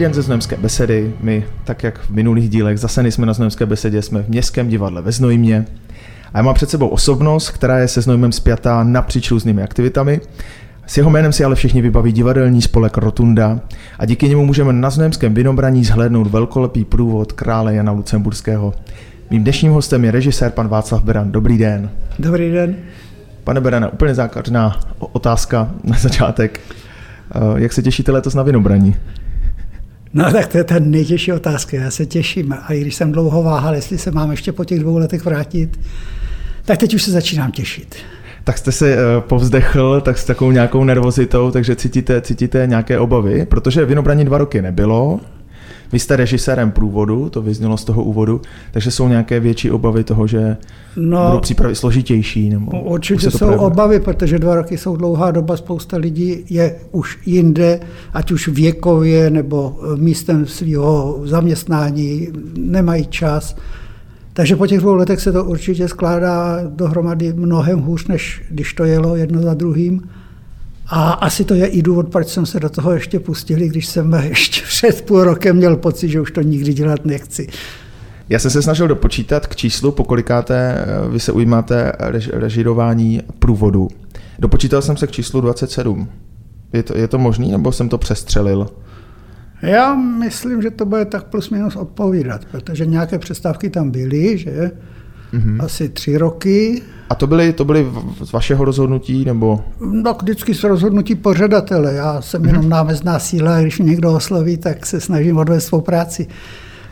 Dobrý den ze Znojemské besedy. My, tak jak v minulých dílech, zase nejsme na Znojemské besedě, jsme v Městském divadle ve Znojmě. A já mám před sebou osobnost, která je se Znojmem spjatá napříč různými aktivitami. S jeho jménem si ale všichni vybaví divadelní spolek Rotunda a díky němu můžeme na Znojemském vinobraní zhlédnout velkolepý průvod krále Jana Lucemburského. Mým dnešním hostem je režisér pan Václav Beran. Dobrý den. Dobrý den. Pane Berana, úplně základná otázka na začátek. Eh, jak se těšíte letos na vinobraní? No tak to je ta nejtěžší otázka. Já se těším. A i když jsem dlouho váhal, jestli se mám ještě po těch dvou letech vrátit, tak teď už se začínám těšit. Tak jste se eh, povzdechl tak s takovou nějakou nervozitou, takže cítíte, cítíte nějaké obavy, protože vinobraní dva roky nebylo, vy jste režisérem průvodu, to vyznělo z toho úvodu, takže jsou nějaké větší obavy toho, že no, budou přípravy složitější? Nebo určitě jsou projevuje? obavy, protože dva roky jsou dlouhá doba, spousta lidí je už jinde, ať už věkově nebo místem svého zaměstnání, nemají čas. Takže po těch dvou letech se to určitě skládá dohromady mnohem hůř, než když to jelo jedno za druhým. A asi to je i důvod, proč jsem se do toho ještě pustil, když jsem ještě před půl rokem měl pocit, že už to nikdy dělat nechci. Já jsem se snažil dopočítat k číslu, pokolikáte eh, vy se ujímáte režirování průvodu. Dopočítal jsem se k číslu 27. Je to, je to možný, nebo jsem to přestřelil? Já myslím, že to bude tak plus minus odpovídat, protože nějaké přestávky tam byly, že mm-hmm. asi tři roky. A to byly, to byly z vašeho rozhodnutí, nebo? No, vždycky z rozhodnutí pořadatele. Já jsem jenom mm-hmm. námezná síla a když mě někdo osloví, tak se snažím odvést svou práci.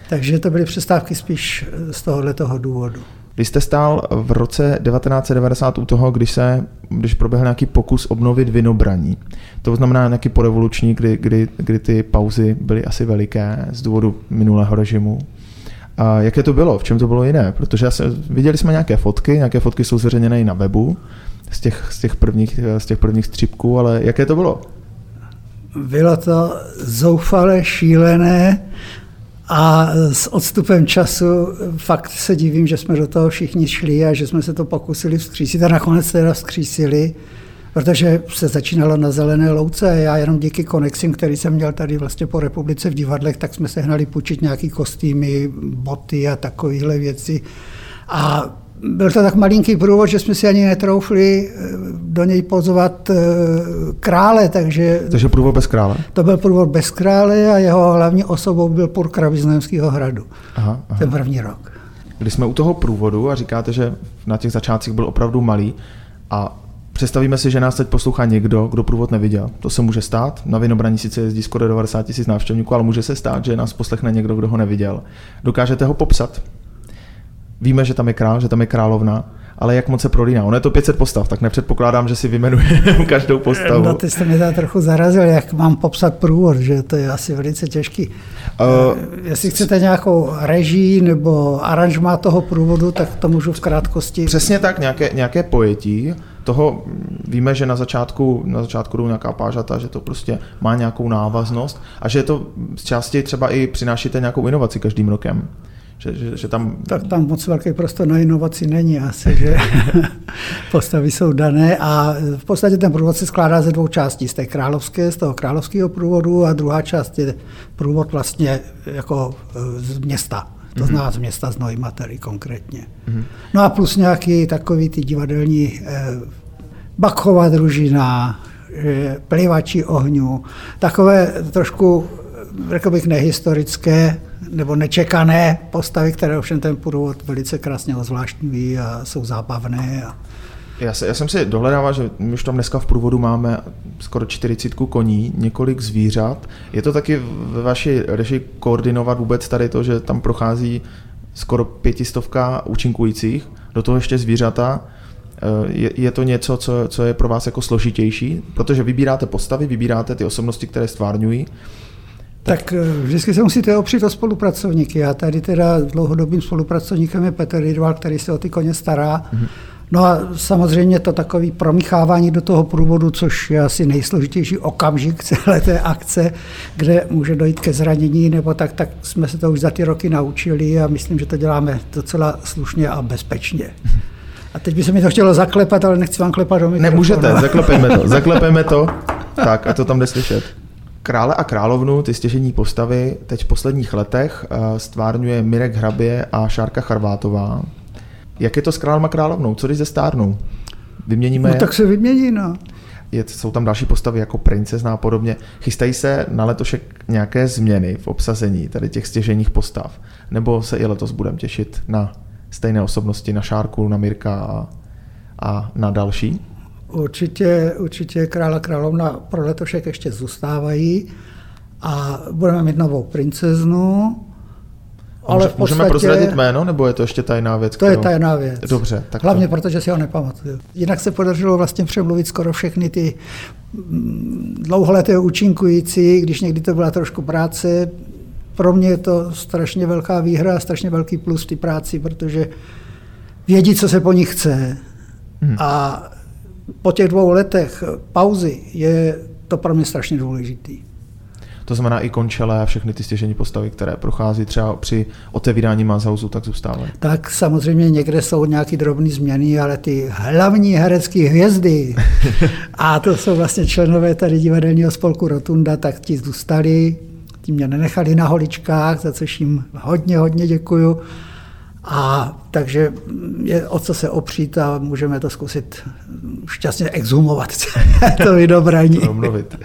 Takže to byly přestávky spíš z tohoto důvodu. Vy jste stál v roce 1990 u toho, když, se, když proběhl nějaký pokus obnovit vinobraní. To znamená nějaký porevoluční, kdy, kdy, kdy ty pauzy byly asi veliké z důvodu minulého režimu. A jaké to bylo? V čem to bylo jiné? Protože já viděli jsme nějaké fotky, nějaké fotky jsou zveřejněné i na webu z těch, z těch, prvních, z těch prvních střipků, ale jaké to bylo? Bylo to zoufale, šílené a s odstupem času fakt se divím, že jsme do toho všichni šli a že jsme se to pokusili vzkřísit a nakonec teda vzkřísili protože se začínalo na zelené louce a já jenom díky konexím, který jsem měl tady vlastně po republice v divadlech, tak jsme se hnali půjčit nějaký kostýmy, boty a takovéhle věci. A byl to tak malinký průvod, že jsme si ani netroufli eh, do něj pozvat eh, krále, takže... Takže průvod bez krále? To byl průvod bez krále a jeho hlavní osobou byl purkra Vyznojemského hradu. Aha, aha. Ten první rok. Když jsme u toho průvodu a říkáte, že na těch začátcích byl opravdu malý a Představíme si, že nás teď poslouchá někdo, kdo průvod neviděl. To se může stát. Na Vinobraní sice jezdí skoro 90 tisíc návštěvníků, ale může se stát, že nás poslechne někdo, kdo ho neviděl. Dokážete ho popsat? Víme, že tam je král, že tam je královna, ale jak moc se prolíná. Ono je to 500 postav, tak nepředpokládám, že si vyjmenuje každou postavu. No ty jste mě tady trochu zarazil, jak mám popsat průvod, že to je asi velice těžký. Uh, Jestli chcete nějakou režii nebo aranžmá toho průvodu, tak to můžu v krátkosti. Přesně tak, nějaké, nějaké pojetí toho víme, že na začátku, na začátku jdou nějaká pážata, že to prostě má nějakou návaznost a že to z části třeba i přinášíte nějakou inovaci každým rokem. Že, že, že tam... Tak tam moc velký prostor na inovaci není asi, že? Postavy jsou dané a v podstatě ten průvod se skládá ze dvou částí, z té královské, z toho královského průvodu a druhá část je průvod vlastně jako e, z města, to mm-hmm. znamená z města z Neumatery konkrétně. Mm-hmm. No a plus nějaký takový ty divadelní eh, Bachova družina, eh, plivači ohňů, takové trošku, řekl bych, nehistorické nebo nečekané postavy, které ovšem ten průvod velice krásně ozvláštňují a jsou zábavné. A... Já, se, já jsem si dohledával, že my už tam dneska v průvodu máme skoro 40 koní, několik zvířat. Je to taky ve vaší režii koordinovat vůbec tady to, že tam prochází skoro pětistovka účinkujících, do toho ještě zvířata. Eh, je, je to něco, co, co je pro vás jako složitější? Protože vybíráte postavy, vybíráte ty osobnosti, které stvárňují. Tak, tak eh, vždycky se musíte opřít o spolupracovníky. Já tady teda dlouhodobým spolupracovníkem je Petr Ridval, který se o ty koně stará. Mm-hmm. No a samozřejmě to takové promíchávání do toho průvodu, což je asi nejsložitější okamžik celé té akce, kde může dojít ke zranění nebo tak, tak jsme se to už za ty roky naučili a myslím, že to děláme docela slušně a bezpečně. A teď by se mi to chtělo zaklepat, ale nechci vám klepat do mikrofonu. Nemůžete, zaklepejme to, zaklepejme to. Tak, a to tam jde slyšet. Krále a královnu, ty stěžení postavy, teď v posledních letech eh, stvárňuje Mirek Hrabě a Šárka Charvátová. Jak je to s králem a královnou? Co když ze stárnou? Vyměníme No tak se vymění, no. je, jsou tam další postavy jako princezna a podobně. Chystají se na letošek nějaké změny v obsazení tady těch stěženích postav? Nebo se i letos budeme těšit na stejné osobnosti, na Šárku, na Mirka a, a na další? Určitě, určitě král a královna pro letošek ještě zůstávají a budeme mít novou princeznu, ale Může- v Můžeme podstatě prozradit jméno, nebo je to ještě tajná věc? to je kterou- tajná věc. Dobře, tak Hlavně to... protože si ho nepamatuju. Jinak se podařilo vlastně přemluvit skoro všechny ty mm, dlouholeté účinkující, když někdy to byla trošku práce. Pro mě je to strašně velká výhra a strašně velký plus v té práci, protože vědí, co se po nich chce. Hmm. A po těch dvou letech pauzy je to pro mě strašně důležitý. To znamená i končele a všechny ty stěžení postavy, které prochází třeba při otevírání Mazauzu, tak zůstávají. Tak samozřejmě někde jsou nějaké drobné změny, ale ty hlavní herecké hvězdy, a to jsou vlastně členové tady divadelního spolku Rotunda, tak ti zůstali, ti mě nenechali na holičkách, za což jim hodně, hodně děkuju. A takže je o co se opřít a můžeme to zkusit šťastně exhumovat, to vydobraní. Obnovit.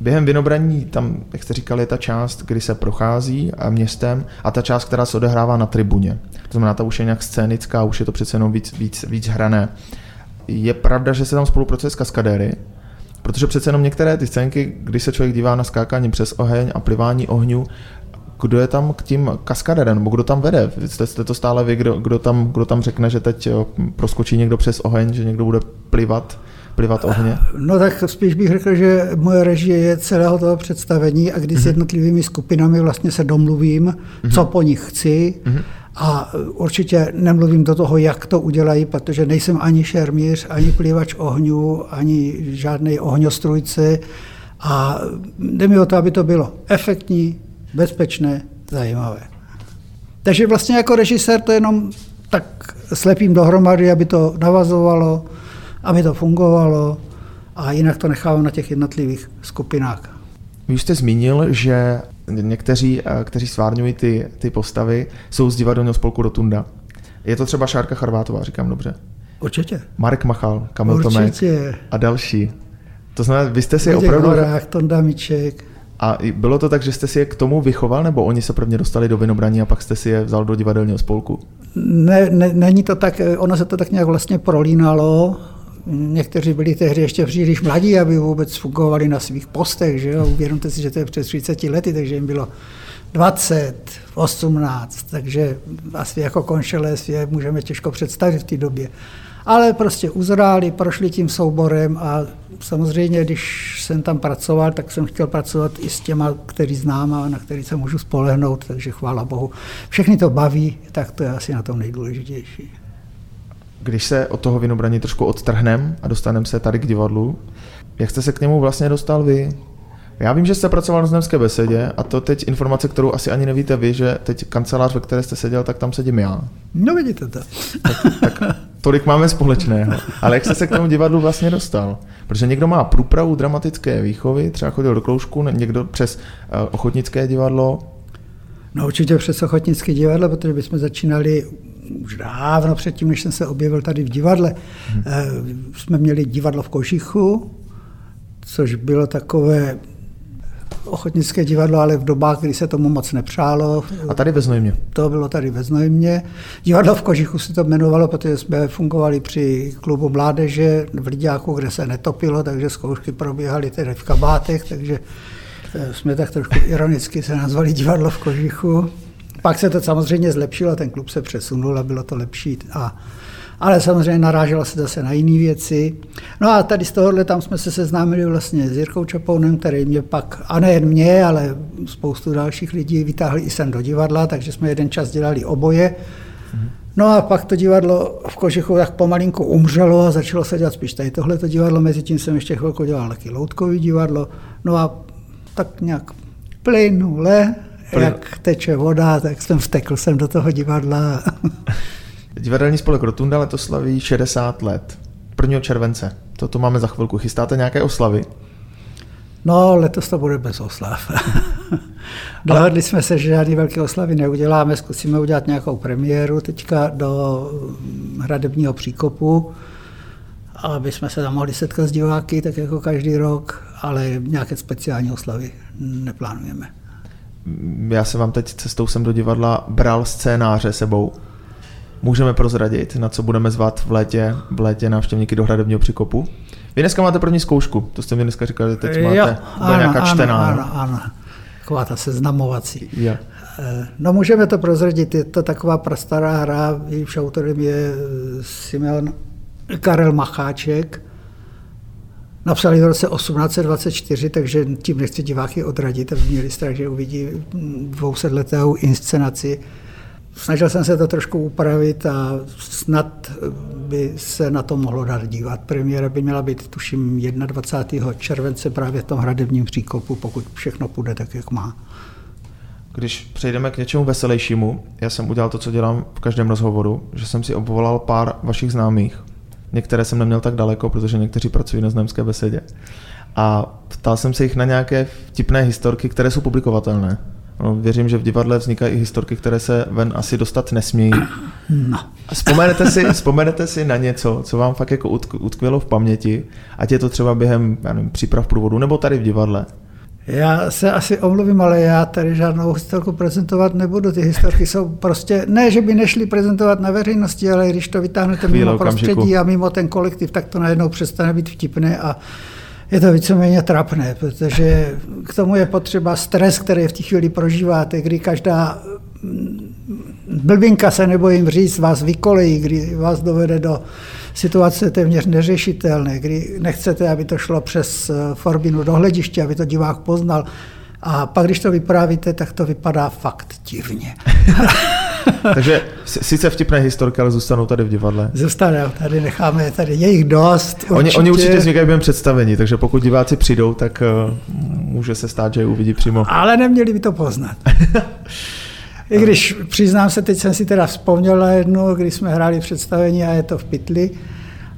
Během vynobraní tam, jak jste říkali, je ta část, kdy se prochází a městem a ta část, která se odehrává na tribuně. To znamená, ta už je nějak scénická, už je to přece jenom víc, víc, víc hrané. Je pravda, že se tam spolupracuje s kaskadéry, protože přece jenom některé ty scénky, když se člověk dívá na skákání přes oheň a plivání ohňů, kdo je tam k tím kaskadérem, nebo kdo tam vede? Jste, jste to stále vy, kdo, kdo, tam, kdo tam řekne, že teď proskočí někdo přes oheň, že někdo bude plivat, plivat ohně? No tak spíš bych řekl, že moje režie je celého toho představení a kdy s jednotlivými skupinami vlastně se domluvím, co po nich chci. A určitě nemluvím do toho, jak to udělají, protože nejsem ani šermíř, ani plivač ohňů, ani žádný ohňostrujce a jde mi o to, aby to bylo efektní, bezpečné, zajímavé. Takže vlastně jako režisér to jenom tak slepím dohromady, aby to navazovalo, aby to fungovalo a jinak to nechávám na těch jednotlivých skupinách. Vy už jste zmínil, že někteří, eh, kteří stvárňují ty, ty postavy, jsou z divadelního spolku Rotunda. Je to třeba Šárka Charvátová, říkám dobře. Určitě. Marek Machal, Kamil Tomek Určitě. a další. To znamená, vy jste si Luděk opravdu... Horák, Tonda Miček. A bylo to tak, že jste si je k tomu vychoval, nebo oni se prvně dostali do vinobraní a pak jste si je vzal do divadelního spolku? Ne, ne, není to tak, ono se to tak nějak vlastně prolínalo. Někteří byli tehdy ještě příliš mladí, aby vůbec fungovali na svých postech. Že jo? Uvědomte si, že to je přes 30 lety, takže jim bylo 20, 18, takže asi jako konšele si je můžeme těžko představit v té době. Ale prostě uzráli, prošli tím souborem a samozřejmě, když jsem tam pracoval, tak jsem chtěl pracovat i s těma, který znám a na který se můžu spolehnout, takže chvála Bohu. Všechny to baví, tak to je asi na tom nejdůležitější. Když se od toho vinobraní trošku odtrhneme a dostaneme se tady k divadlu, jak jste se k němu vlastně dostal vy? Já vím, že jste pracoval na Znamské besedě a to teď informace, kterou asi ani nevíte vy, že teď kancelář, ve které jste seděl, tak tam sedím já. No vidíte to. Tolik máme společného. Ale jak jste se k tomu divadlu vlastně dostal? Protože někdo má průpravu dramatické výchovy, třeba chodil do kloužku, někdo přes uh, ochotnické divadlo. No určitě přes Ochotnické divadlo, protože bychom začínali už dávno předtím, než jsem se objevil tady v divadle. Hmm. Jsme měli divadlo v Košichu, což bylo takové ochotnické divadlo, ale v dobách, kdy se tomu moc nepřálo. A tady ve Znojmě. To bylo tady ve Znojmě. Divadlo v Kožichu se to jmenovalo, protože jsme fungovali při klubu mládeže v Lidiáku, kde se netopilo, takže zkoušky probíhaly tedy v kabátech, takže jsme tak trošku ironicky se nazvali divadlo v Kožichu. Pak se to samozřejmě zlepšilo, ten klub se přesunul a bylo to lepší. A, ale samozřejmě naráželo se zase na jiné věci. No a tady z tohohle tam jsme se seznámili vlastně s Jirkou Čapounem, který mě pak, a nejen mě, ale spoustu dalších lidí vytáhli i sem do divadla, takže jsme jeden čas dělali oboje. No a pak to divadlo v Kožichu tak pomalinku umřelo a začalo se dělat spíš tady tohleto divadlo, mezi tím jsem ještě chvilku dělal taky loutkový divadlo. No a tak nějak plynule, Plyn. jak teče voda, tak jsem vtekl jsem do toho divadla. Divadelní spolek Rotunda letos slaví 60 let. 1. července. Toto máme za chvilku. Chystáte nějaké oslavy? No, letos to bude bez oslav. Dohodli jsme se, že žádný velké oslavy neuděláme, zkusíme udělat nějakou premiéru teďka do hradebního příkopu, aby jsme se tam mohli setkat s diváky, tak jako každý rok, ale nějaké speciální oslavy neplánujeme. Já jsem vám teď cestou sem do divadla bral scénáře sebou. Můžeme prozradit, na co budeme zvat v létě, v létě návštěvníky do hradebního příkopu? Vy dneska máte první zkoušku, to jste mi dneska říkali, teď máte jo, ano, nějaká čtená. Ano, ano, ano, taková ta seznamovací. Jo. Eh, no můžeme to prozradit, je to taková prastará hra, jejímž autorem je eh, Simeon Karel Macháček. Napsali v roce 1824, takže tím nechci diváky odradit, aby měli strach, že uvidí dvousetletou inscenaci Snažil jsem se to trošku upravit a snad by se na to mohlo dát dívat. Premiéra by měla být, tuším, 21. července právě v tom hradebním příkopu, pokud všechno půjde tak, jak má. Když přejdeme k něčemu veselějšímu, já jsem udělal to, co dělám v každém rozhovoru, že jsem si obvolal pár vašich známých. Některé jsem neměl tak daleko, protože někteří pracují na známské besedě. A ptal jsem se jich na nějaké vtipné historky, které jsou publikovatelné. No, věřím, že v divadle vznikají i historky, které se ven asi dostat nesmějí. No. Vzpomenete si, vzpomenete si na něco, co vám fakt jako utkvělo v paměti, ať je to třeba během já nevím, příprav průvodu nebo tady v divadle. Já se asi omluvím, ale já tady žádnou historku prezentovat nebudu. Ty historky jsou prostě, ne, že by nešli prezentovat na veřejnosti, ale když to vytáhnete mimo prostředí a mimo ten kolektiv, tak to najednou přestane být vtipné a je to víceméně trapné, protože k tomu je potřeba stres, který v té chvíli prožíváte, kdy každá mm, blbinka se nebojím říct, vás vykolejí, kdy vás dovede do situace téměř neřešitelné, kdy nechcete, aby to šlo přes eh, Forbinu do hlediště, aby to divák poznal. A pak, když to vyprávíte, tak to vypadá fakt divně. Takže sice vtipné historky, ale zůstanou tady v divadle. Zůstanou, tady necháme, tady je jich dost. Určitě. Oni, oni určitě vznikají během představení, takže pokud diváci přijdou, tak uh, může se stát, že je uvidí přímo. Ale neměli by to poznat. I když přiznám se, teď jsem si teda vzpomněl na jednu, když jsme hráli představení a je to v pytli,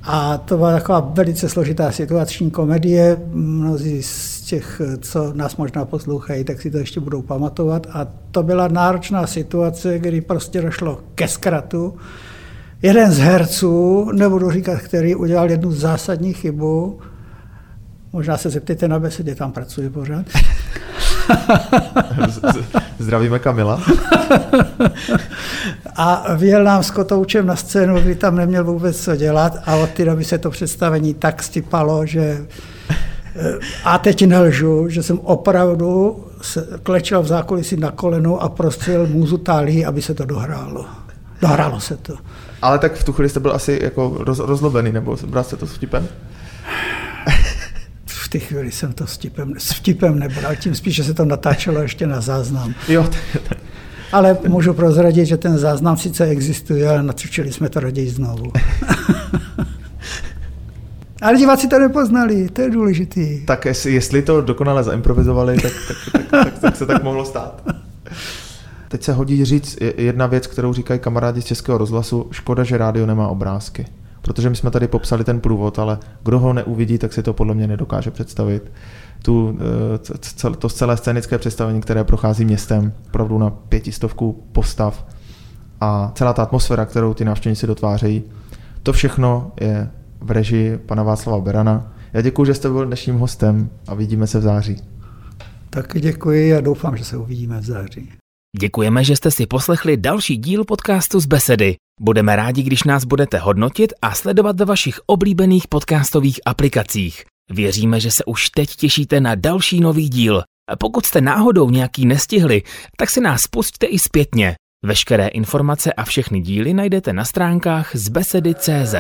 a to byla taková velice složitá situační komedie. Mnozí z těch, co nás možná poslouchají, tak si to ještě budou pamatovat. A to byla náročná situace, kdy prostě došlo ke zkratu. Jeden z herců, nebudu říkat, který udělal jednu zásadní chybu, možná se zeptejte na besedě, tam pracuje pořád. Zdravíme Kamila. a vyjel nám s kotoučem na scénu, kdy tam neměl vůbec co dělat a od té doby se to představení tak stipalo, že eh, a teď nelžu, že jsem opravdu klečel v zákulisí na kolenu a prostřel můzu tálí, aby se to dohrálo. Dohrálo se to. Ale tak v tu chvíli jste byl asi jako roz, rozlobený, nebo bral jste to s vtipem? Té chvíli jsem to s vtipem, s vtipem nebral, tím spíš, že se to natáčelo ještě na záznam. Jo. Ale můžu prozradit, že ten záznam sice existuje, ale natočili jsme to raději znovu. ale diváci to nepoznali, to je důležitý. Tak jestli, jestli to dokonale zaimprovizovali, tak, tak, tak, tak, tak se tak mohlo stát. Teď se hodí říct jedna věc, kterou říkají kamarádi z Českého rozhlasu. Škoda, že rádio nemá obrázky protože my jsme tady popsali ten průvod, ale kdo ho neuvidí, tak si to podle mě nedokáže představit. Tu, eh, to celé scénické představení, které prochází městem, opravdu na pětistovku postav a celá ta atmosféra, kterou ty návštěvníci dotvářejí, to všechno je v režii pana Václava Berana. Já děkuji, že jste byl dnešním hostem a vidíme se v září. Tak děkuji a doufám, že se uvidíme v září. Děkujeme, že jste si poslechli další díl podcastu z Besedy. Budeme rádi, když nás budete hodnotit a sledovat ve vašich oblíbených podcastových aplikacích. Věříme, že se už teď těšíte na další nový díl. Pokud jste náhodou nějaký nestihli, tak si nás pusťte i zpětně. Veškeré informace a všechny díly najdete na stránkách z besedy.cz.